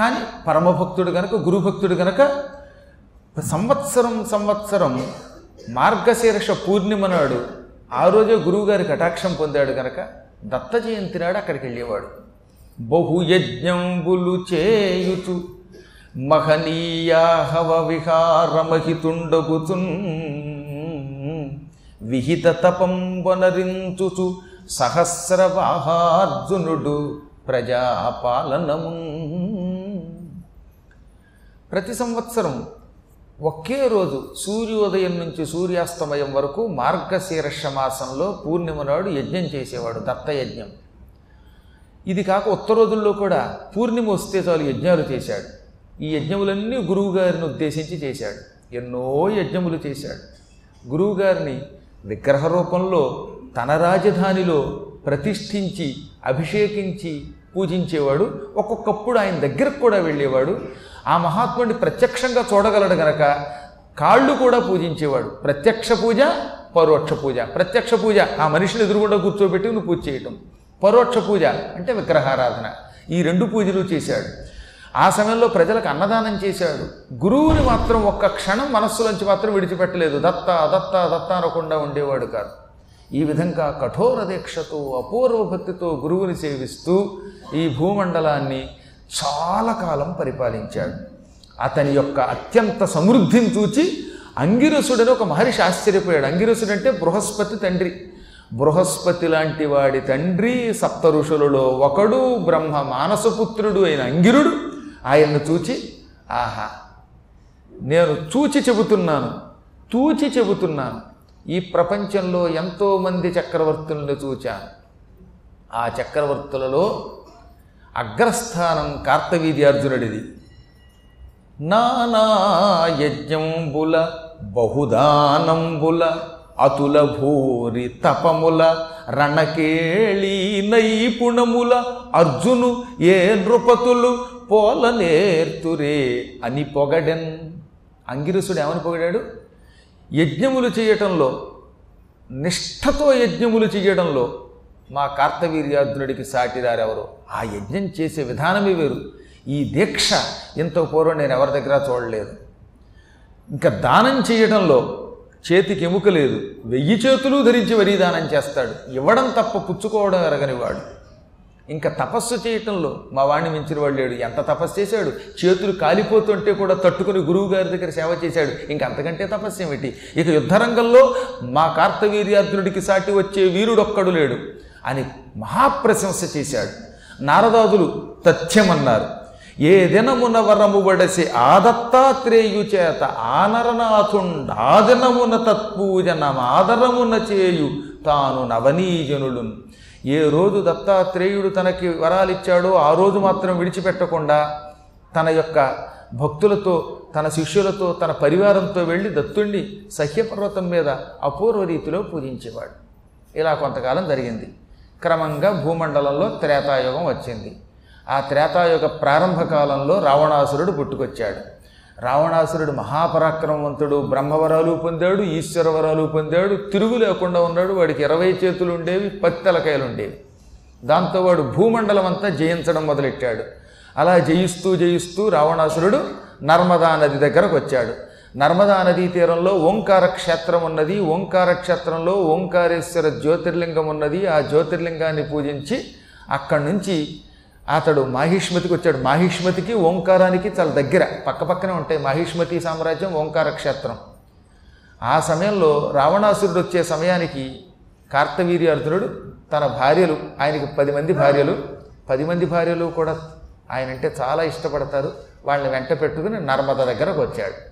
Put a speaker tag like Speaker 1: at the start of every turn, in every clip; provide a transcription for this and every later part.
Speaker 1: కానీ పరమభక్తుడు గనక గురుభక్తుడు గనక సంవత్సరం సంవత్సరం మార్గశీర్ష పూర్ణిమ నాడు ఆ రోజే గురువుగారి కటాక్షం పొందాడు గనక దత్త జయంతి నాడు అక్కడికి వెళ్ళేవాడు. బహుయజ్ఞంబులు చేయుచు మహనీయాహవ విహారమహితుండగుతున్ విహిత తపం వనరించుచు సహస్రవాహార్జునుడు ప్రజాపాలనము ప్రతి సంవత్సరం ఒకే రోజు సూర్యోదయం నుంచి సూర్యాస్తమయం వరకు మార్గశీర్ష మాసంలో పూర్ణిమ నాడు యజ్ఞం చేసేవాడు దత్తయజ్ఞం. ఇది కాక ఉత్తర రోజుల్లో కూడా పూర్ణిమ వస్తే చాలు యజ్ఞాలు చేశాడు. ఈ యజ్ఞములన్నీ గురువుగారిని ఉద్దేశించి చేశాడు. ఎన్నో యజ్ఞములు చేశాడు. గురువుగారిని విగ్రహ రూపంలో తన రాజధానిలో ప్రతిష్ఠించి అభిషేకించి పూజించేవాడు. ఒక్కొక్కప్పుడు ఆయన దగ్గరకు కూడా వెళ్ళేవాడు. ఆ మహాత్ముడిని ప్రత్యక్షంగా చూడగలడు గనక కాళ్ళు కూడా పూజించేవాడు. ప్రత్యక్ష పూజ పరోక్ష పూజ. ప్రత్యక్ష పూజ ఆ మనిషిని ఎదురుగుండా కూర్చోబెట్టి నువ్వు పూజ చేయటం. పరోక్ష పూజ అంటే విగ్రహారాధన. ఈ రెండు పూజలు చేశాడు. ఆ సమయంలో ప్రజలకు అన్నదానం చేశాడు. గురువుని మాత్రం ఒక్క క్షణం మనస్సులోంచి మాత్రం విడిచిపెట్టలేదు. దత్త దత్త దత్త అనకుండా ఉండేవాడు కాదు. ఈ విధంగా కఠోర దీక్షతో అపూర్వ భక్తితో గురువుని సేవిస్తూ ఈ భూమండలాన్ని చాలా కాలం పరిపాలించాడు. అతని యొక్క అత్యంత సమృద్ధిని చూచి అంగిరసుడని ఒక మహర్షి ఆశ్చర్యపోయాడు. అంగిరసుడు అంటే బృహస్పతి తండ్రి. బృహస్పతి లాంటి వాడి తండ్రి సప్త ఋషులలో ఒకడు బ్రహ్మ మానసపుత్రుడు అయిన అంగిరుడు. ఆయన్ను చూచి ఆహా నేను చూచి చెబుతున్నాను తూచి చెబుతున్నాను. ఈ ప్రపంచంలో ఎంతోమంది చక్రవర్తులను చూచాను. ఆ చక్రవర్తులలో అగ్రస్థానం కార్తవీర్యార్జునుడిది. నానా యజ్ఞంబుల బహుదానంబుల అతుల భూరి తపముల రణకేళీ నైపుణముల అర్జును ఏ నృపతులు పోలనేర్తురే అని పొగడెన్. అంగిరసుడు ఏమని పొగిడాడు? యజ్ఞములు చేయటంలో నిష్ఠతో యజ్ఞములు చేయడంలో మా కార్తవీర్యార్జునుడికి సాటిరారెవరు ఆ యజ్ఞం చేసే విధానమే వేరు. ఈ దీక్ష ఇంత పూర్వం నేను ఎవరి దగ్గర చూడలేదు. ఇంకా దానం చేయడంలో చేతికి ఎముక లేదు. వెయ్యి చేతులు ధరించి వరి దానం చేస్తాడు. ఇవ్వడం తప్ప పుచ్చుకోవడం ఎరగనివాడు. ఇంకా తపస్సు చేయటంలో మా వాణ్ణి మించిన వాడు లేడు. ఎంత తపస్సు చేశాడు? చేతులు కాలిపోతుంటే కూడా తట్టుకుని గురువు గారి దగ్గర సేవ చేశాడు. ఇంక అంతకంటే తపస్సు ఏమిటి? ఇక యుద్ధరంగంలో మా కార్తవీర్యార్జునుడికి సాటి వచ్చే వీరుడొక్కడు లేడు అని మహాప్రశంస చేశాడు. నారదాదులు తథ్యమన్నారు ఏ దినమున వరము బడసి ఆదత్తాత్రేయు చేత ఆనరనాథుండ ఆ దినమున తత్పూజనమాదరమున చేయు తాను నవనీజనుడు ఏ రోజు దత్తాత్రేయుడు తనకి వరాలిచ్చాడో ఆ రోజు మాత్రం విడిచిపెట్టకుండా తన యొక్క భక్తులతో తన శిష్యులతో తన పరివారంతో వెళ్ళి దత్తుణ్ణి సహ్యపర్వతం మీద అపూర్వ రీతిలో పూజించేవాడు. ఇలా కొంతకాలం జరిగింది. క్రమంగా భూమండలంలో త్రేతాయుగం వచ్చింది. ఆ త్రేతాయుగ ప్రారంభ కాలంలో రావణాసురుడు పుట్టుకొచ్చాడు. రావణాసురుడు మహాపరాక్రమవంతుడు బ్రహ్మవరాలు పొందాడు ఈశ్వరవరాలు పొందాడు తిరుగు లేకుండా ఉన్నాడు వాడికి ఇరవై చేతులు ఉండేవి పత్తెలకాయలు ఉండేవి. దాంతో వాడు భూమండలం అంతా జయించడం మొదలెట్టాడు. అలా జయిస్తూ జయిస్తూ రావణాసురుడు నర్మదా నది దగ్గరకు వచ్చాడు. నర్మదా నదీ తీరంలో ఓంకార క్షేత్రం ఉన్నది. ఓంకార క్షేత్రంలో ఓంకారేశ్వర జ్యోతిర్లింగం ఉన్నది. ఆ జ్యోతిర్లింగాన్ని పూజించి అక్కడి నుంచి అతడు మాహిష్మతికి వచ్చాడు. మాహిష్మతికి ఓంకారానికి చాలా దగ్గర. పక్క పక్కనే ఉంటాయి. మాహిష్మతి సామ్రాజ్యం ఓంకార క్షేత్రం. ఆ సమయంలో రావణాసురుడు వచ్చే సమయానికి కార్తవీర్య అర్జునుడు తన భార్యలు ఆయనకి పది మంది భార్యలు పది మంది భార్యలు కూడా ఆయనంటే చాలా ఇష్టపడతారు. వాళ్ళని వెంట పెట్టుకుని నర్మద దగ్గరకు వచ్చాడు.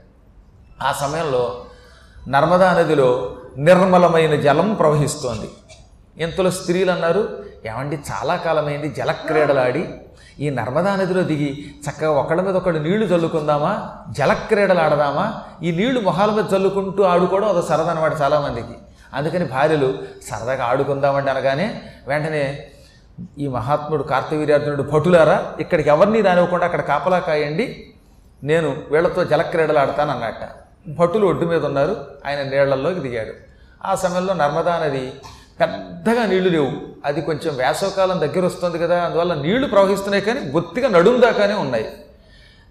Speaker 1: ఆ సమయంలో నర్మదా నదిలో నిర్మలమైన జలం ప్రవహిస్తోంది. ఇంతలో స్త్రీలు అన్నారు ఏమండి చాలా కాలమైంది జలక్రీడలాడి. ఈ నర్మదా నదిలో దిగి చక్కగా ఒకళ్ళ మీద ఒకళ్ళు నీళ్ళు చల్లుకుందామా? జలక్రీడలు ఆడదామా ఈ నీళ్ళు మొహాల మీద చల్లుకుంటూ ఆడుకోవడం అదో సరదా అనమాట చాలామందికి. అందుకని భార్యలు సరదాగా ఆడుకుందామండి అనగానే వెంటనే ఈ మహాత్ముడు కార్తవీర్యార్జునుడు భటులారా ఇక్కడికి ఎవరిని రానివ్వకుండా అక్కడ కాపలా కాయండి. నేను వీళ్ళతో జలక్రీడలు ఆడతాను అన్నట్ట భటులు ఒడ్డు మీద ఉన్నారు. ఆయన నీళ్ళలోకి దిగాడు ఆ సమయంలో నర్మదా నది పెద్దగా నీళ్ళు లేవు. అది కొంచెం వేసవకాలం దగ్గర వస్తుంది కదా అందువల్ల నీళ్ళు ప్రవహిస్తున్నాయి కానీ బొత్తిగా నడుము దాకానే ఉన్నాయి.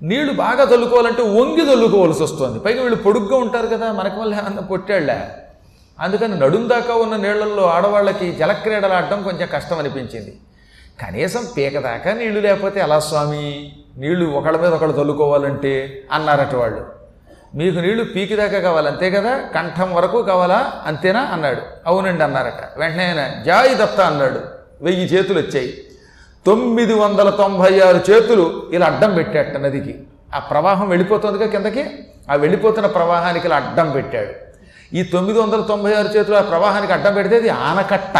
Speaker 1: నీళ్ళు బాగా చల్లుకోవాలంటే వంగి చల్లుకోవాల్సి వస్తుంది. పైగా వీళ్ళు పొడుగ్గా ఉంటారు కదా మనకి మళ్ళీ అన్న పొట్టాళ్ళ? అందుకని నడుం దాకా ఉన్న నీళ్ళలో ఆడవాళ్ళకి జలక్రీడలు ఆడడం కొంచెం కష్టం అనిపించింది. కనీసం పీక దాకా నీళ్ళు లేకపోతే ఎలా స్వామి? నీళ్ళు ఒకళ్ళ మీద ఒకళ్ళు చల్లుకోవాలంటే అన్నారట వాళ్ళు. మీకు నీళ్ళు పీకిదాకా కావాలి అంతే కదా? కంఠం వరకు కావాలా? అంతేనా? అన్నాడు. అవునండి అన్నారట. వెంటనే ఆయన జాయి దత్త అన్నాడు. వెయ్యి చేతులు వచ్చాయి. తొమ్మిది వందల తొంభై ఆరు చేతులు ఇలా అడ్డం పెట్టాట నదికి. ఆ ప్రవాహం వెళ్ళిపోతుందిగా కిందకి? ఆ వెళ్ళిపోతున్న ప్రవాహానికి ఇలా అడ్డం పెట్టాడు. ఈ తొమ్మిది వందల తొంభై ఆరు చేతులు ఆ ప్రవాహానికి అడ్డం పెడితే అది ఆనకట్ట.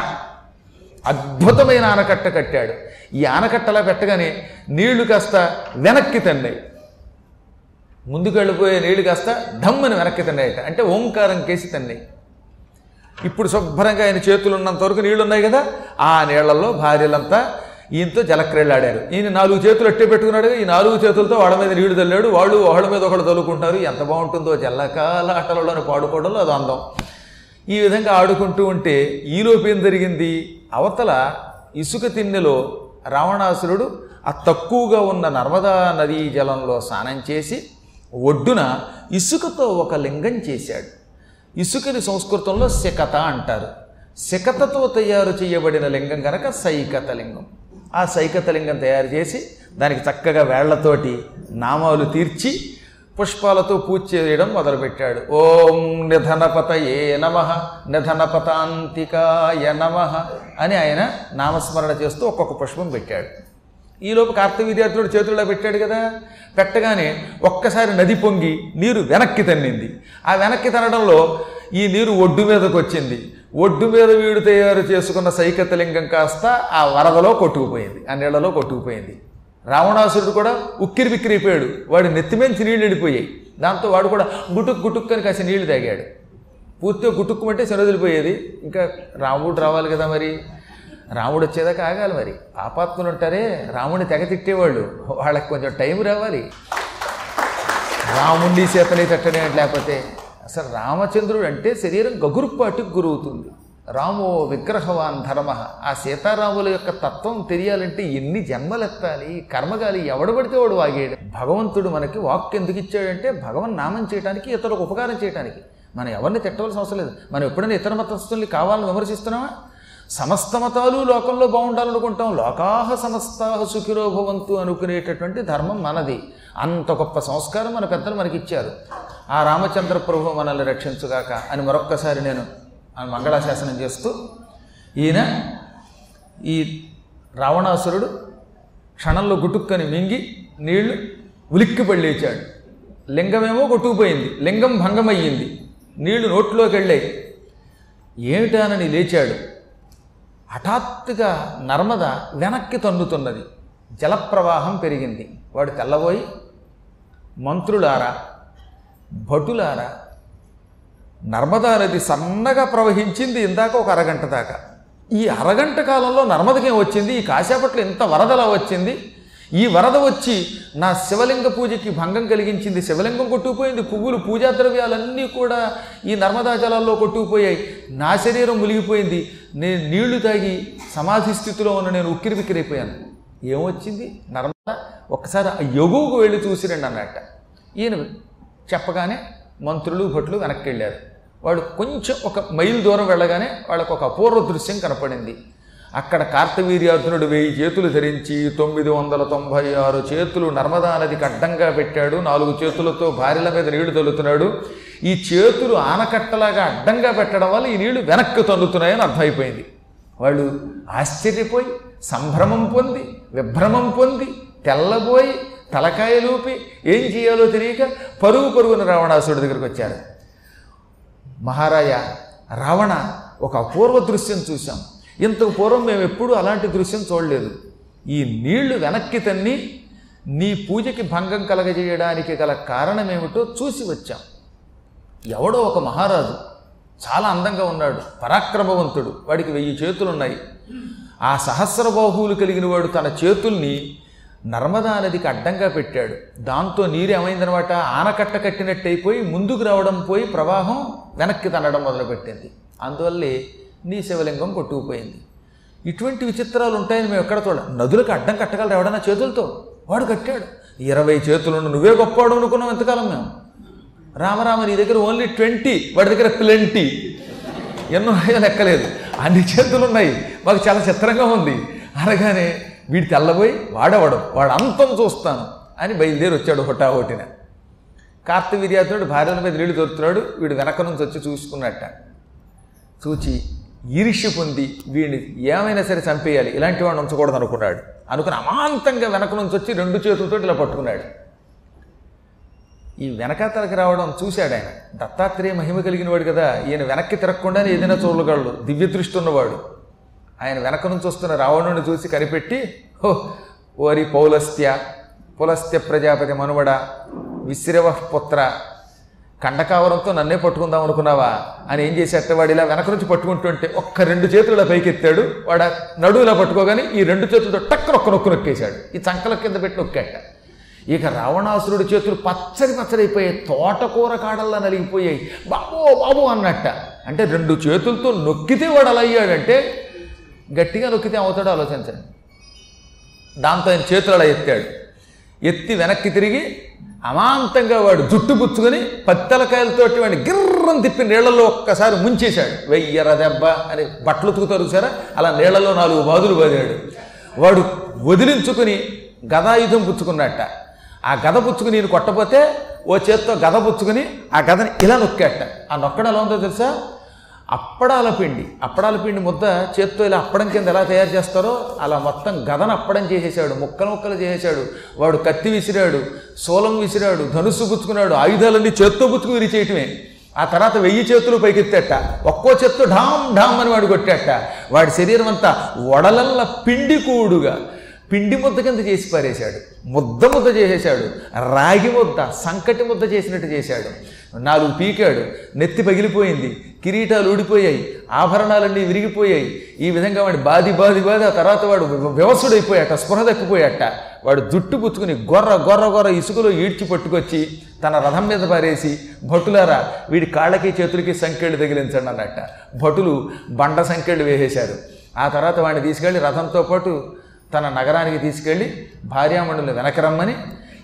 Speaker 1: అద్భుతమైన ఆనకట్ట కట్టాడు. ఈ ఆనకట్టలా పెట్టగానే నీళ్ళు కాస్త వెనక్కి తన్నాయి. ముందుకు వెళ్ళిపోయే నీళ్ళు కాస్త ఢమ్మని వెనక్కి తిన్నాయట. అంటే ఓంకారం కేసి తన్నాయి. ఇప్పుడు శుభ్రంగా ఆయన చేతులు ఉన్నంత వరకు నీళ్ళు ఉన్నాయి కదా ఆ నీళ్ళలో భార్యలంతా ఈయనతో జలక్రీళ్ళాడారు. ఈయన నాలుగు చేతులు అట్టే పెట్టుకున్నాడు ఈ నాలుగు చేతులతో వాళ్ళ మీద నీళ్ళు తల్లాడు వాళ్ళు వాళ్ళ మీద ఒకడు తలుకుంటారు ఎంత బాగుంటుందో జల్లకాల ఆటలలోని పాడుకోవడంలో అది అందం. ఈ విధంగా ఆడుకుంటూ ఉంటే ఈలోపు ఏం జరిగింది? అవతల ఇసుక తిన్నెలో రావణాసురుడు ఆ తక్కువగా ఉన్న నర్మదా నదీ జలంలో స్నానం చేసి ఒడ్డున ఇసుకతో ఒక లింగం చేశాడు. ఇసుకని సంస్కృతంలో శకత అంటారు. శకతతో తయారు చేయబడిన లింగం కనుక సైకత లింగం. ఆ సైకత లింగం తయారు చేసి దానికి చక్కగా వేళ్ళతోటి నామాలు తీర్చి పుష్పాలతో పూజ చేయడం మొదలుపెట్టాడు. ఓం నిధనపతయే నమ నిధనపతాంతికాయ నమ అని ఆయన నామస్మరణ చేస్తూ ఒక్కొక్క పుష్పం పెట్టాడు. ఈలోపు కార్త విద్యార్థుడు చేతుల్లో పెట్టాడు కదా. పెట్టగానే ఒక్కసారి నది పొంగి నీరు వెనక్కి తన్నింది. ఆ వెనక్కి తనడంలో ఈ నీరు ఒడ్డు మీదకు వచ్చింది. ఒడ్డు మీద వీడు తయారు చేసుకున్న సైకతలింగం కాస్త ఆ వరదలో కొట్టుకుపోయింది. ఆ నీళ్ళలో కొట్టుకుపోయింది. రావణాసురుడు కూడా ఉక్కిరి బిక్కిరిపోయాడు వాడి నెత్తిమెంచి నీళ్ళు వెళ్ళిపోయాయి దాంతో వాడు కూడా గుటుక్ గుటుక్ అని కాసి నీళ్ళు తాగాడు. పూర్తిగా గుటుక్కుమంటే శనదిలిపోయేది ఇంకా రాముడు రావాలి కదా మరి? రాముడు వచ్చేదాకా ఆగాలి మరి. ఆపాత్ములు ఉంటారే రాముడిని తెగ తిట్టేవాళ్ళు. వాళ్ళకి కొంచెం టైం రావాలి. రాముణ్ణి చేతని తట్టడం లేకపోతే అసలు రామచంద్రుడు అంటే శరీరం గగురుపాటుకు గురవుతుంది. రామో విగ్రహవాన్ ధర్మ. ఆ సీతారాముల యొక్క తత్వం తెలియాలంటే ఎన్ని జన్మలెత్తాలి కర్మగాలి ఎవడబడితే వాడు వాగాడు. భగవంతుడు మనకి వాక్ ఎందుకు ఇచ్చాడంటే భగవన్ నామం చేయడానికి ఇతరులకు ఉపకారం చేయడానికి మనం ఎవరిని తిట్టవలసిన అవసరం లేదు. మనం ఎప్పుడైనా ఇతర మతస్థుల్ని కావాలని విమర్శిస్తున్నామా? సమస్త మతాలు లోకంలో బాగుండాలనుకుంటాం. లోకాహ సమస్తాహ సుఖిరో భవంతు అనుకునేటటువంటి ధర్మం మనది. అంత గొప్ప సంస్కారం మన పెద్దలు మనకి ఇచ్చారు ఆ రామచంద్ర ప్రభు మనల్ని రక్షించుగాక అని మరొక్కసారి నేను మంగళాశాసనం చేస్తూ ఈయన ఈ రావణాసురుడు క్షణంలో గుటుక్కని మింగి నీళ్ళు ఉలిక్కిపడి లేచాడు. లింగమేమో కొట్టుకుపోయింది. లింగం భంగమయ్యింది. నీళ్ళు నోట్లోకి వెళ్ళాయి ఏమిటానని లేచాడు. హఠాత్తుగా నర్మద వెనక్కి తన్నుతున్నది. జలప్రవాహం పెరిగింది. వాడు తెల్లబోయి మంత్రులారా భటులారా నర్మదా నది సన్నగా ప్రవహించింది ఇందాక ఒక అరగంట దాకా. ఈ అరగంట కాలంలో నర్మదకేం వచ్చింది? ఈ కాసేపట్లో ఇంత వరదలా వచ్చింది? ఈ వరద వచ్చి నా శివలింగ పూజకి భంగం కలిగించింది. శివలింగం కొట్టుకుపోయింది. పువ్వులు పూజా ద్రవ్యాలన్నీ కూడా ఈ నర్మదా జలాల్లో కొట్టుకుపోయాయి. నా శరీరం మునిగిపోయింది. నేను నీళ్ళు తాగి సమాధి స్థితిలో ఉన్న నేను ఉక్కిరి బిక్కిరైపోయాను ఏమొచ్చింది? నర్మద? ఒక్కసారి ఆ ఎగువకు వెళ్ళి చూసిరండి అన్నట్ట ఈయన చెప్పగానే మంత్రులు భట్లు వెనక్కి వెళ్ళారు. వాడు కొంచెం ఒక మైలు దూరం వెళ్ళగానే వాళ్ళకు ఒక అపూర్వ దృశ్యం కనపడింది. అక్కడ కార్తవీర్యార్జునుడు వెయ్యి చేతులు ధరించి తొమ్మిది వందల తొంభై ఆరు చేతులు నర్మదా నదికి అడ్డంగా పెట్టాడు. నాలుగు చేతులతో భార్యల మీద నీళ్ళు తల్లుతున్నాడు ఈ చేతులు ఆనకట్టలాగా అడ్డంగా పెట్టడం వల్ల ఈ నీళ్ళు వెనక్కి తల్లుతున్నాయని అర్థమైపోయింది. వాళ్ళు ఆశ్చర్యపోయి సంభ్రమం పొంది విభ్రమం పొంది తెల్లబోయి తలకాయలూపి ఏం చేయాలో తెలియక పరుగు పరుగున రావణాసుడి దగ్గరికి వచ్చారు. మహారాజ రావణ ఒక అపూర్వ దృశ్యం చూశాం. ఇంతకు పూర్వం మేము ఎప్పుడూ అలాంటి దృశ్యం చూడలేదు. ఈ నీళ్ళు వెనక్కి తన్ని నీ పూజకి భంగం కలగజేయడానికి గల కారణమేమిటో చూసి వచ్చాం. ఎవడో ఒక మహారాజు చాలా అందంగా ఉన్నాడు పరాక్రమవంతుడు వాడికి వెయ్యి చేతులు ఉన్నాయి ఆ సహస్ర బాహువులు కలిగిన వాడు తన చేతుల్ని నర్మదా నదికి అడ్డంగా పెట్టాడు. దాంతో నీరు ఏమైందనమాట? ఆనకట్ట కట్టినట్టయిపోయి ముందుకు రావడం పోయి ప్రవాహం వెనక్కి తనడం మొదలుపెట్టింది. అందువల్లే నీ శివలింగం కొట్టుకుపోయింది. ఇటువంటి విచిత్రాలు ఉంటాయని మేము ఎక్కడ చూడ నదులకు అడ్డం కట్టగలరు ఎవడన్నా చేతులతో? వాడు కట్టాడు. ఇరవై చేతులు నువ్వే గొప్పవాడు అనుకున్నాం ఎంతకాలం మేము. రామరామ నీ దగ్గర ఓన్లీ ట్వంటీ వాడి దగ్గర ప్లెంటీ ఎన్నో ఉన్నాయో లెక్కలేదు. అన్ని చేతులు ఉన్నాయి మాకు చాలా చిత్రంగా ఉంది. అనగానే వీడి తెల్లబోయి వాడవడం? వాడు అంతం చూస్తాను అని బయలుదేరి వచ్చాడు హుటాహుటిన. కార్తవీర్యాతుడు భార్యల మీద నీళ్ళు దొరుకుతున్నాడు. వీడు వెనక నుంచి వచ్చి చూసుకున్నట్ట. చూచి ఈర్ష్య పొంది వీడిని ఏమైనా సరే చంపేయాలి. ఇలాంటి వాడిని ఉంచకూడదు అనుకున్నాడు. అనుకుని అమాంతంగా వెనక నుంచి వచ్చి రెండు చేతులతో ఇలా పట్టుకున్నాడు. ఈ వెనకాతలకి రావడం చూశాడు ఆయన. దత్తాత్రేయ మహిమ కలిగిన వాడు కదా. ఈయన వెనక్కి తిరగకుండానే ఏదైనా చూడగలడు. దివ్య దృష్టి ఉన్నవాడు. ఆయన వెనక నుంచి వస్తున్న రావణుని చూసి కనిపెట్టి ఓ ఓరి పౌలస్త్య పులస్త్య ప్రజాపతి మనువడ విశ్రవ పుత్ర కండకావరంతో నన్నే పట్టుకుందాం అనుకున్నావా? అని ఏం చేసేట వాడు ఇలా వెనక నుంచి పట్టుకుంటుంటే ఒక్క రెండు చేతులు ఇలా పైకెత్తాడు. వాడు నడువు ఇలా పట్టుకోగానే ఈ రెండు చేతులతో టక్కన ఒక్క నొక్కు నొక్కేశాడు. ఈ చంకల కింద పెట్టి నొక్కాట. ఇక రావణాసురుడి చేతులు పచ్చడి పచ్చడైపోయాయి తోటకూర కాడల్లా నలిగిపోయాయి. బాబో బాబో అన్నట్ట. అంటే రెండు చేతులతో నొక్కితే వాడు అలా అయ్యాడంటే గట్టిగా నొక్కితే అవుతాడో ఆలోచించండి. దాంతో ఆయన చేతులు అలా ఎత్తాడు. ఎత్తి వెనక్కి తిరిగి అమాంతంగా వాడు జుట్టు పుచ్చుకొని పత్తెలకాయలతోటి వాడిని గిర్రం తిప్పి నీళ్ళలో ఒక్కసారి ముంచేశాడు. వెయ్యర దెబ్బ అని బట్టలు ఉతుకుతారు చూసారా? అలా నీళ్ళలో నాలుగు బాదులు బాదాడు. వాడు వదిలించుకుని గదాయుధం పుచ్చుకున్నట్ట. ఆ గద పుచ్చుకుని నేను కొట్టపోతే ఓ చేత్తో గద పుచ్చుకుని ఆ గదని ఇలా నొక్కాట. ఆ నొక్కడం ఎలా ఉందో తెలుసా? అప్పడాల పిండి. అప్పడాల పిండి ముద్ద చేత్తో ఇలా అప్పడం కింద ఎలా తయారు చేస్తారో అలా మొత్తం గదన అప్పడం చేసేసాడు. ముక్కలు ముక్కలు చేసేసాడు. వాడు కత్తి విసిరాడు సోలం విసిరాడు ధనుస్సు పుచ్చుకున్నాడు ఆయుధాలన్నీ చేత్తో పుచ్చుకు విరిచేయటమే. ఆ తర్వాత వెయ్యి చేతులు పైకెత్తేట. ఒక్కో చేత్తో ఢామ్ ఢామ్ అని వాడు కొట్టేట. వాడి శరీరం అంతా వడలల్ల పిండి కూడుగా. పిండి ముద్ద కింద చేసి పారేశాడు. ముద్ద ముద్ద చేసేశాడు. రాగి ముద్ద సంకటి ముద్ద చేసినట్టు చేశాడు. నాలుగు పీకాడు. నెత్తి పగిలిపోయింది. కిరీటాలు ఊడిపోయాయి. ఆభరణాలన్నీ విరిగిపోయాయి. ఈ విధంగా వాడి బాది బాది బాది ఆ తర్వాత వాడు వ్యవస్థుడైపోయాట స్పృహ తప్పిపోయాట. వాడు జుట్టు పుచ్చుకుని గొర్ర గొర్ర గొర్ర ఇసుకలో ఈడ్చి పట్టుకొచ్చి తన రథం మీద పారేసి భటులారా వీడి కాళ్ళకి చేతులకి సంఖ్యలు తగిలించండి అన్నట్ట. భటులు బండ సంఖ్యలు వేసేశారు. ఆ తర్వాత వాడిని తీసుకెళ్ళి రథంతో పాటు తన నగరానికి తీసుకెళ్ళి భార్యామణులు వెనక రమ్మని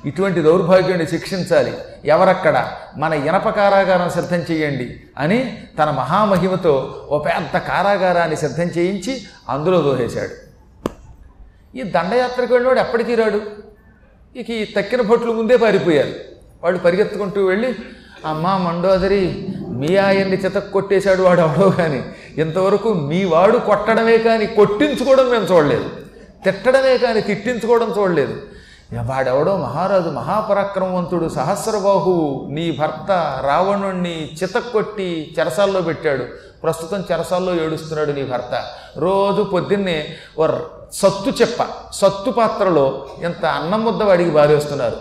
Speaker 1: ఇటువంటి దౌర్భాగ్యాన్ని శిక్షించాలి. ఎవరక్కడ? మన ఇనప కారాగారం సిద్ధం చేయండి అని తన మహామహిమతో ఓ పెద్ద కారాగారాన్ని సిద్ధం చేయించి అందులో దోహేశాడు. ఈ దండయాత్రకు వెళ్ళినవాడు ఎప్పటి రాడు. ఇక ఈ తక్కిన భట్లు ముందే పారిపోయారు. వాళ్ళు పరిగెత్తుకుంటూ వెళ్ళి అమ్మ మండోదరి మీ ఆయన్ని చితక్ కొట్టేశాడు వాడు అవడో కానీ ఇంతవరకు మీ వాడు కొట్టడమే కానీ కొట్టించుకోవడం మేము చూడలేదు. తిట్టడమే కానీ తిట్టించుకోవడం చూడలేదు. వాడెవడో మహారాజు మహాపరాక్రమవంతుడు సహస్రబాహువు నీ భర్త రావణుణ్ణి చితక్కొట్టి చెరసాల్లో పెట్టాడు. ప్రస్తుతం చెరసాల్లో ఏడుస్తున్నాడు నీ భర్త. రోజు పొద్దున్నే ఓ సత్తు చెప్ప. సత్తు పాత్రలో ఇంత అన్నం ముద్ద వాడికి బారేస్తున్నారు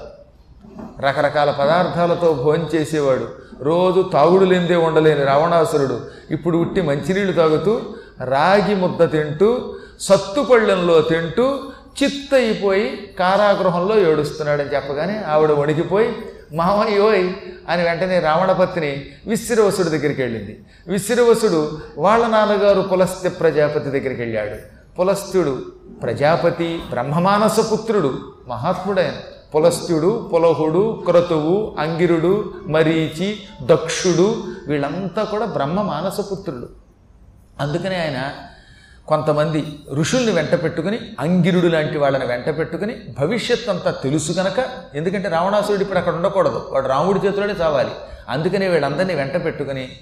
Speaker 1: రకరకాల పదార్థాలతో భోజనం చేసేవాడు. రోజు తాగుడు లేనిదే ఉండలేని రావణాసురుడు. ఇప్పుడు ఉట్టి మంచినీళ్ళు తాగుతూ రాగి ముద్ద తింటూ సత్తుపళ్ళెంలో తింటూ చిత్తయిపోయి కారాగృహంలో ఏడుస్తున్నాడని చెప్పగానే ఆవిడ వణికిపోయి మామయ్యోయ్ అని వెంటనే రావణపత్ని విశ్రవసుడి దగ్గరికి వెళ్ళింది. విశ్రవసుడు వాళ్ళ నాన్నగారు పులస్త్య ప్రజాపతి దగ్గరికి వెళ్ళాడు. పులస్త్యుడు ప్రజాపతి బ్రహ్మమానస పుత్రుడు మహాత్ముడైన పులస్త్యుడు పులహుడు క్రతువు అంగిరుడు మరీచి దక్షుడు వీళ్ళంతా కూడా బ్రహ్మ మానసపుత్రుడు అందుకనే ఆయన కొంతమంది ఋషుల్ని వెంట పెట్టుకుని అంగిరుడు లాంటి వాళ్ళని వెంట పెట్టుకుని భవిష్యత్తు అంతా తెలుసు గనక ఎందుకంటే రావణాసురుడు ఇప్పుడు అక్కడ ఉండకూడదు. వాడు రాముడి చేతిలోనే చావాలి. అందుకనే వీళ్ళందరినీ వెంట పెట్టుకుని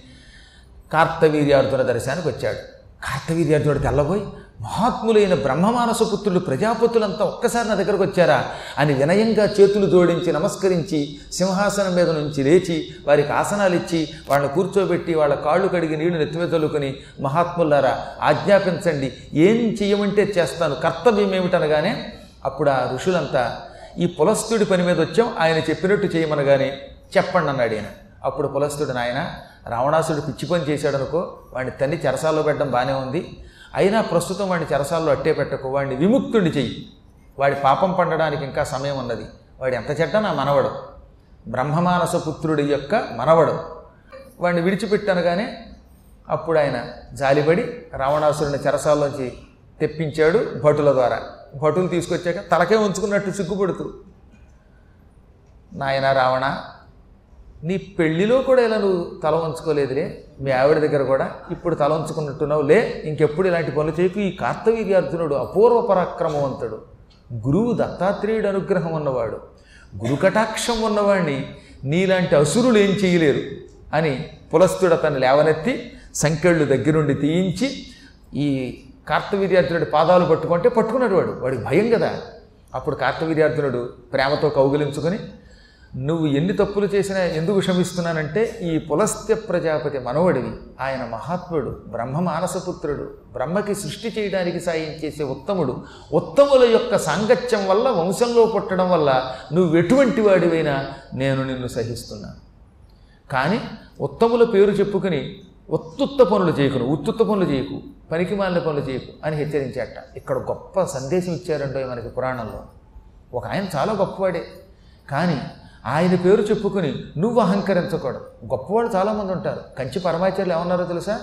Speaker 1: కార్తవీర్యార్జున దర్శనానికి వచ్చాడు. కార్తవీర్యార్జునుడు తెల్లబోయి మహాత్ములైన బ్రహ్మమానస పుత్రులు ప్రజాపతులంతా ఒక్కసారి నా దగ్గరకు వచ్చారా? అని వినయంగా చేతులు జోడించి నమస్కరించి సింహాసనం మీద నుంచి లేచి వారికి ఆసనాలు ఇచ్చి వాళ్ళని కూర్చోబెట్టి వాళ్ళ కాళ్ళు కడిగి నీళ్ళు నెత్తిమీద చల్లుకొని మహాత్ములారా ఆజ్ఞాపించండి. ఏం చేయమంటే చేస్తాను. కర్తవ్యం ఏమిటనగానే అప్పుడు ఆ ఋషులంతా ఈ పులస్తుడి పని మీద వచ్చాం. ఆయన చెప్పినట్టు చేయమనగానే చెప్పండి అన్నాడు ఆయన అప్పుడు పులస్తుడు నాయన రావణాసుడు పిచ్చి పని చేశాడనుకో వాడిని తన్ని చెరసాల్లో పెట్టడం బాగానే ఉంది. అయినా ప్రస్తుతం వాడిని చెరసాల్లో అట్టే పెట్టకు వాడిని విముక్తుడిని చెయ్యి. వాడి పాపం పండడానికి ఇంకా సమయం ఉన్నది. వాడు ఎంత చెడ్డ నా మనవడు. బ్రహ్మమానస పుత్రుడి యొక్క మనవడు. వాడిని విడిచిపెట్టనగానే అప్పుడు ఆయన జాలిపడి రావణాసురుని చెరసాల్లోంచి తెప్పించాడు భటుల ద్వారా. భటులు తీసుకొచ్చాక తలకే ఉంచుకున్నట్టు సిగ్గుపడుతూ నాయన రావణ నీ పెళ్ళిలో కూడా ఇలా నువ్వు తల ఉంచుకోలేదులే మీ ఆవిడ దగ్గర కూడా ఇప్పుడు తల ఉంచుకున్నట్టున్నావు లే ఇంకెప్పుడు ఇలాంటి పనులు చేయకు. ఈ కార్తవీర్యార్జునుడు అపూర్వ పరాక్రమవంతుడు గురువు దత్తాత్రేయుడు అనుగ్రహం ఉన్నవాడు. గురుకటాక్షం ఉన్నవాడిని నీలాంటి అసురులు ఏం చేయలేరు అని పులస్తుడు అతన్ని లేవనెత్తి సంకెళ్ళు దగ్గరుండి తీయించి ఈ కార్తవీర్యార్జునుడి పాదాలు పట్టుకుంటే పట్టుకున్నాడు వాడు. వాడికి భయం కదా. అప్పుడు కార్తవీర్యార్జునుడు ప్రేమతో కౌగిలించుకొని నువ్వు ఎన్ని తప్పులు చేసినా ఎందుకు క్షమిస్తున్నానంటే ఈ పులస్త్య ప్రజాపతి మనవడివి. ఆయన మహాత్ముడు బ్రహ్మ మానసపుత్రుడు బ్రహ్మకి సృష్టి చేయడానికి సాయం చేసే ఉత్తముడు. ఉత్తముల యొక్క సాంగత్యం వల్ల వంశంలో పుట్టడం వల్ల నువ్వు ఎటువంటి వాడివైనా నేను నిన్ను సహిస్తున్నాను కానీ ఉత్తముల పేరు చెప్పుకుని ఉత్తుత్త పనులు చేయకును ఉత్తుత్త పనులు చేయకు పనికి మాలిన పనులు చేయకు అని హెచ్చరించాట. ఇక్కడ గొప్ప సందేశం ఇచ్చారంటో మనకి పురాణంలో. ఒక ఆయన చాలా గొప్పవాడే. కానీ ఆయన పేరు చెప్పుకుని నువ్వు అహంకరించకూడదు. గొప్పవాళ్ళు చాలామంది ఉంటారు. కంచి పరమాచార్యులు ఏమన్నారో తెలుసా?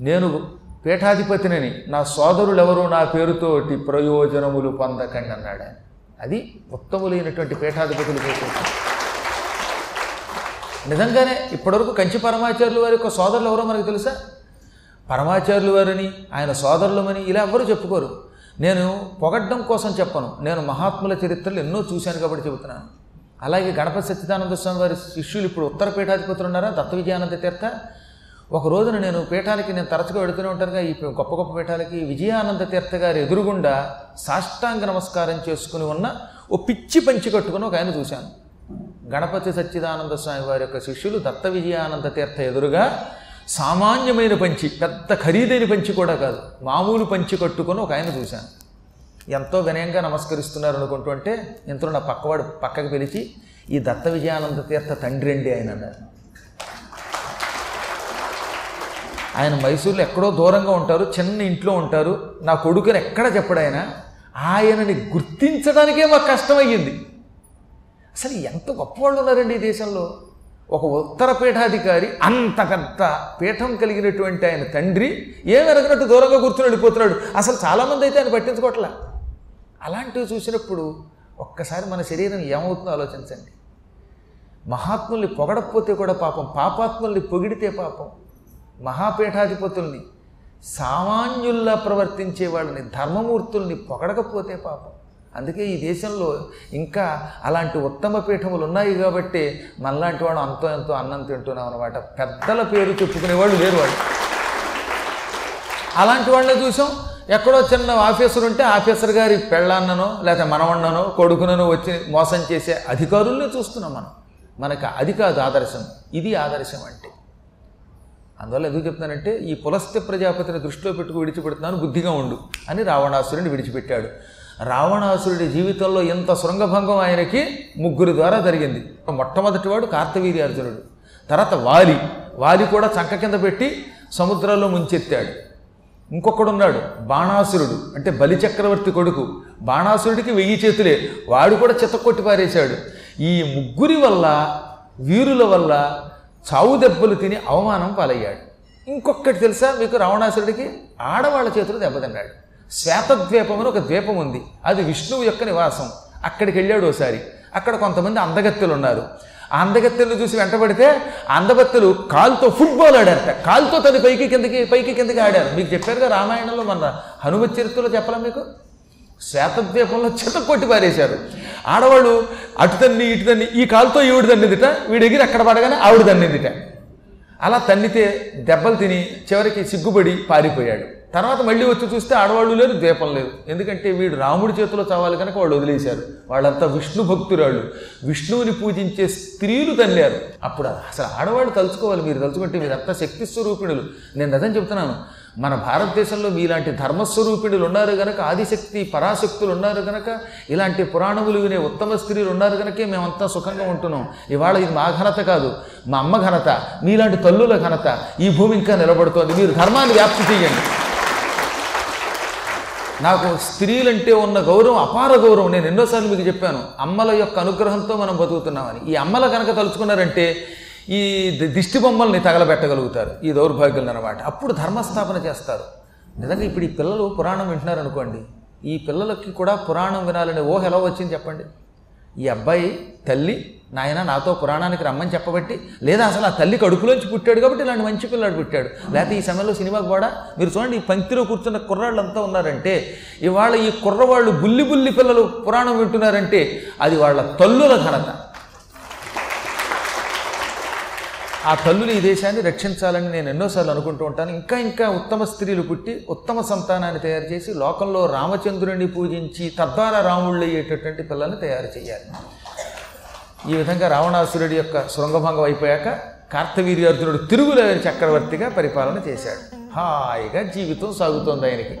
Speaker 1: నేను పీఠాధిపతినని నా సోదరులు ఎవరు నా పేరుతోటి ప్రయోజనములు పొందకండి అన్నాడు అది ఉత్తములైనటువంటి పీఠాధిపతులు చేసేది నిజంగానే ఇప్పటివరకు కంచి పరమాచార్యుల వారి యొక్క సోదరులు ఎవరో మనకు తెలుసా? పరమాచార్యులు వారిని ఆయన సోదరులమని ఇలా ఎవ్వరూ చెప్పుకోరు. నేను పొగడ్డం కోసం చెప్పను. నేను మహాత్ముల చరిత్రలు ఎన్నో చూశాను కాబట్టి చెబుతున్నాను. అలాగే గణపతి సచ్చిదానంద స్వామి వారి శిష్యులు ఇప్పుడు ఉత్తర పీఠాధిపతులు ఉన్నారా? దత్త విజయానంద తీర్థ? ఒక రోజున నేను పీఠాలకి నేను తరచుగా వెడుతూనే ఉంటానుగా ఈ గొప్ప గొప్ప పీఠాలకి. విజయానంద తీర్థ గారి ఎదురుగుండా సాష్టాంగ నమస్కారం చేసుకుని ఉన్న ఓ పిచ్చి పంచి కట్టుకుని ఒక ఆయన చూశాను. గణపతి సచ్చిదానంద స్వామి వారి యొక్క శిష్యులు దత్త విజయానంద తీర్థ ఎదురుగా సామాన్యమైన పంచి పెద్ద ఖరీదైన పంచి కూడా కాదు మామూలు పంచి కట్టుకొని ఒక ఆయన చూశాను. ఎంతో వినయంగా నమస్కరిస్తున్నారు అనుకుంటూ అంటే ఇంతలో నా పక్కవాడు పక్కకు పిలిచి ఈ దత్త విజయానంద తీర్థ తండ్రి అండి ఆయన అన్నారు. ఆయన మైసూర్లో ఎక్కడో దూరంగా ఉంటారు చిన్న ఇంట్లో ఉంటారు. నా కొడుకుని ఎక్కడ చెప్పడు ఆయన? ఆయనని గుర్తించడానికే మాకు కష్టమయ్యింది. అసలు ఎంత గొప్పవాళ్ళు ఉన్నారండి ఈ దేశంలో. ఒక ఉత్తర పీఠాధికారి అంత పెద్ద పీఠం కలిగినటువంటి ఆయన తండ్రి ఏం ఎరగనట్టు దూరంగా కూర్చుని వెళ్ళిపోతున్నాడు. అసలు చాలామంది అయితే ఆయన పట్టించుకోవట్లే. అలాంటివి చూసినప్పుడు ఒక్కసారి మన శరీరం ఏమవుతుందో ఆలోచించండి. మహాత్ముల్ని పొగడకపోతే కూడా పాపం పాపాత్ముల్ని పొగిడితే పాపం మహాపీఠాధిపతుల్ని సామాన్యుల్లా ప్రవర్తించే వాళ్ళని ధర్మమూర్తుల్ని పొగడకపోతే పాపం. అందుకే ఈ దేశంలో ఇంకా అలాంటి ఉత్తమ పీఠములు ఉన్నాయి కాబట్టి మనలాంటి వాడు అంతో ఎంతో అన్నం తింటున్నాం అనమాట పెద్దల పేరు చెప్పుకునేవాళ్ళు వేరు వాళ్ళు అలాంటి వాళ్ళని చూసాం. ఎక్కడో చిన్న ఆఫీసర్ ఉంటే ఆఫీసర్ గారి పెళ్ళాన్ననో లేకపోతే మనవన్ననో కొడుకుననో వచ్చి మోసం చేసే అధికారుల్ని చూస్తున్నాం మనం. మనకు అది కాదు ఆదర్శం. ఇది ఆదర్శం అంటే. అందువల్ల ఎందుకు చెప్తానంటే ఈ పులస్త్య ప్రజాపతిని దృష్టిలో పెట్టుకు విడిచిపెడుతున్నాను బుద్ధిగా ఉండు అని రావణాసురుడిని విడిచిపెట్టాడు. రావణాసురుడి జీవితంలో ఎంత శృంగభంగం ఆయనకి ముగ్గురు ద్వారా జరిగింది. మొట్టమొదటివాడు కార్తవీర్యార్జునుడు. తర్వాత వాలి. వాలి కూడా చంక కింద పెట్టి సముద్రంలో ముంచెత్తాడు. ఇంకొకడున్నాడు బాణాసురుడు. అంటే బలిచక్రవర్తి కొడుకు. బాణాసురుడికి వెయ్యి చేతులే. వాడు కూడా చిత్తకొట్టి పారేశాడు. ఈ ముగ్గురి వల్ల వీరుల వల్ల చావు దెబ్బలు తిని అవమానం పాలయ్యాడు. ఇంకొకటి తెలుసా మీకు? రావణాసురుడికి ఆడవాళ్ళ చేతులు దెబ్బతిన్నాడు. శ్వేతద్వీపం అని ఒక ద్వీపం ఉంది. అది విష్ణువు యొక్క నివాసం. అక్కడికి వెళ్ళాడు ఒకసారి అక్కడ కొంతమంది అందగత్తెలు ఉన్నారు ఆ అందగత్తెలను చూసి వెంటబడితే అందగత్తెలు కాలుతో ఫుట్బాల్ ఆడారట. కాలుతో తది పైకి కిందకి పైకి కిందకి ఆడారు. మీకు చెప్పారుగా రామాయణంలో మన హనుమ చరిత్రలో చెప్పాలా మీకు? శ్వేతద్వీపంలో చిత కొట్టి పారేశారు. ఆడవాళ్ళు అటు తన్ని ఇటు తన్ని ఈ కాలుతో ఈవిడ తన్నిదిట. వీడి ఎగిరి అక్కడ పడగానే ఆవిడ తన్నిదిట. అలా తన్నితే దెబ్బలు తిని చివరికి సిగ్గుపడి పారిపోయాడు. తర్వాత మళ్ళీ వచ్చి చూస్తే ఆడవాళ్ళు లేరు ద్వీపం లేదు. ఎందుకంటే వీడు రాముడి చేతిలో చావాలి కనుక వాళ్ళు వదిలేశారు. వాళ్ళంతా విష్ణు భక్తురాళ్ళు. విష్ణువుని పూజించే స్త్రీలు తల్లారు. అప్పుడు అసలు ఆడవాళ్ళు తలుచుకోవాలి మీరు తలుచుకుంటే మీరంతా శక్తి స్వరూపిణులు. నేను నిజం చెప్తున్నాను మన భారతదేశంలో మీలాంటి ధర్మస్వరూపిణులు ఉన్నారు గనక ఆదిశక్తి పరాశక్తులు ఉన్నారు గనక ఇలాంటి పురాణములు వినే ఉత్తమ స్త్రీలు ఉన్నారు గనకే మేమంతా సుఖంగా ఉంటున్నాం. ఇవాళ ఇది మా ఘనత కాదు మా అమ్మ ఘనత మీలాంటి తల్లుల ఘనత ఈ భూమి ఇంకా నిలబడుతోంది. మీరు ధర్మాన్ని వ్యాప్తి చేయండి. నాకు స్త్రీలంటే ఉన్న గౌరవం అపార గౌరవం. నేను ఎన్నోసార్లు మీకు చెప్పాను అమ్మల యొక్క అనుగ్రహంతో మనం బతుకుతున్నామని. ఈ అమ్మల కనుక తలుచుకున్నారంటే ఈ ది- దిష్టి బొమ్మల్ని తగలబెట్టగలుగుతారు ఈ దౌర్భాగ్యం అనమాట అప్పుడు ధర్మస్థాపన చేస్తారు. నిజంగా ఇప్పుడు ఈ పిల్లలు పురాణం వింటున్నారు అనుకోండి ఈ పిల్లలకి కూడా పురాణం వినాలనే ఊహ ఎలా వచ్చింది చెప్పండి? ఈ అబ్బాయి తల్లి నాయన నాతో పురాణానికి రమ్మని చెప్పబట్టి లేదా అసలు ఆ తల్లి కడుపులోంచి పుట్టాడు కాబట్టి ఇలాంటి మంచి పిల్లాడు పుట్టాడు. లేకపోతే ఈ సమయంలో సినిమాకి కూడా మీరు చూడండి ఈ పంక్తిలో కూర్చున్న కుర్రాళ్ళు అంతా ఉన్నారంటే ఇవాళ ఈ కుర్రవాళ్ళు బుల్లి బుల్లి పిల్లలు పురాణం వింటున్నారంటే అది వాళ్ళ తల్లుల ఘనత. ఆ తల్లులు ఈ దేశాన్ని రక్షించాలని నేను ఎన్నోసార్లు అనుకుంటూ ఉంటాను. ఇంకా ఇంకా ఉత్తమ స్త్రీలు పుట్టి ఉత్తమ సంతానాన్ని తయారు చేసి లోకంలో రామచంద్రుడిని పూజించి తద్వారా రాముళ్ళు అయ్యేటటువంటి పిల్లల్ని తయారు చేయాలి. ఈ విధంగా రావణాసురుడి యొక్క శృంగభంగం అయిపోయాక కార్తవీర్యార్జునుడు తిరుగులేని చక్రవర్తిగా పరిపాలన చేశాడు. హాయిగా జీవితం సాగుతోంది ఆయనకి.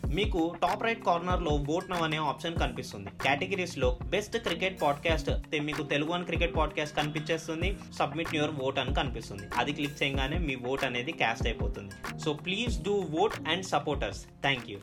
Speaker 2: మీకు టాప్ రైట్ కార్నర్లో ఓట్ నవ్ అనే ఆప్షన్ కనిపిస్తుంది. కేటగిరీస్లో బెస్ట్ క్రికెట్ పాడ్కాస్ట్ మీకు తెలుగు అని క్రికెట్ పాడ్కాస్ట్ కనిపించేస్తుంది. సబ్మిట్ యువర్ ఓట్ అని కనిపిస్తుంది. అది క్లిక్ చేయగానే మీ ఓట్ అనేది క్యాస్ట్ అయిపోతుంది. So please do vote and supporters thank you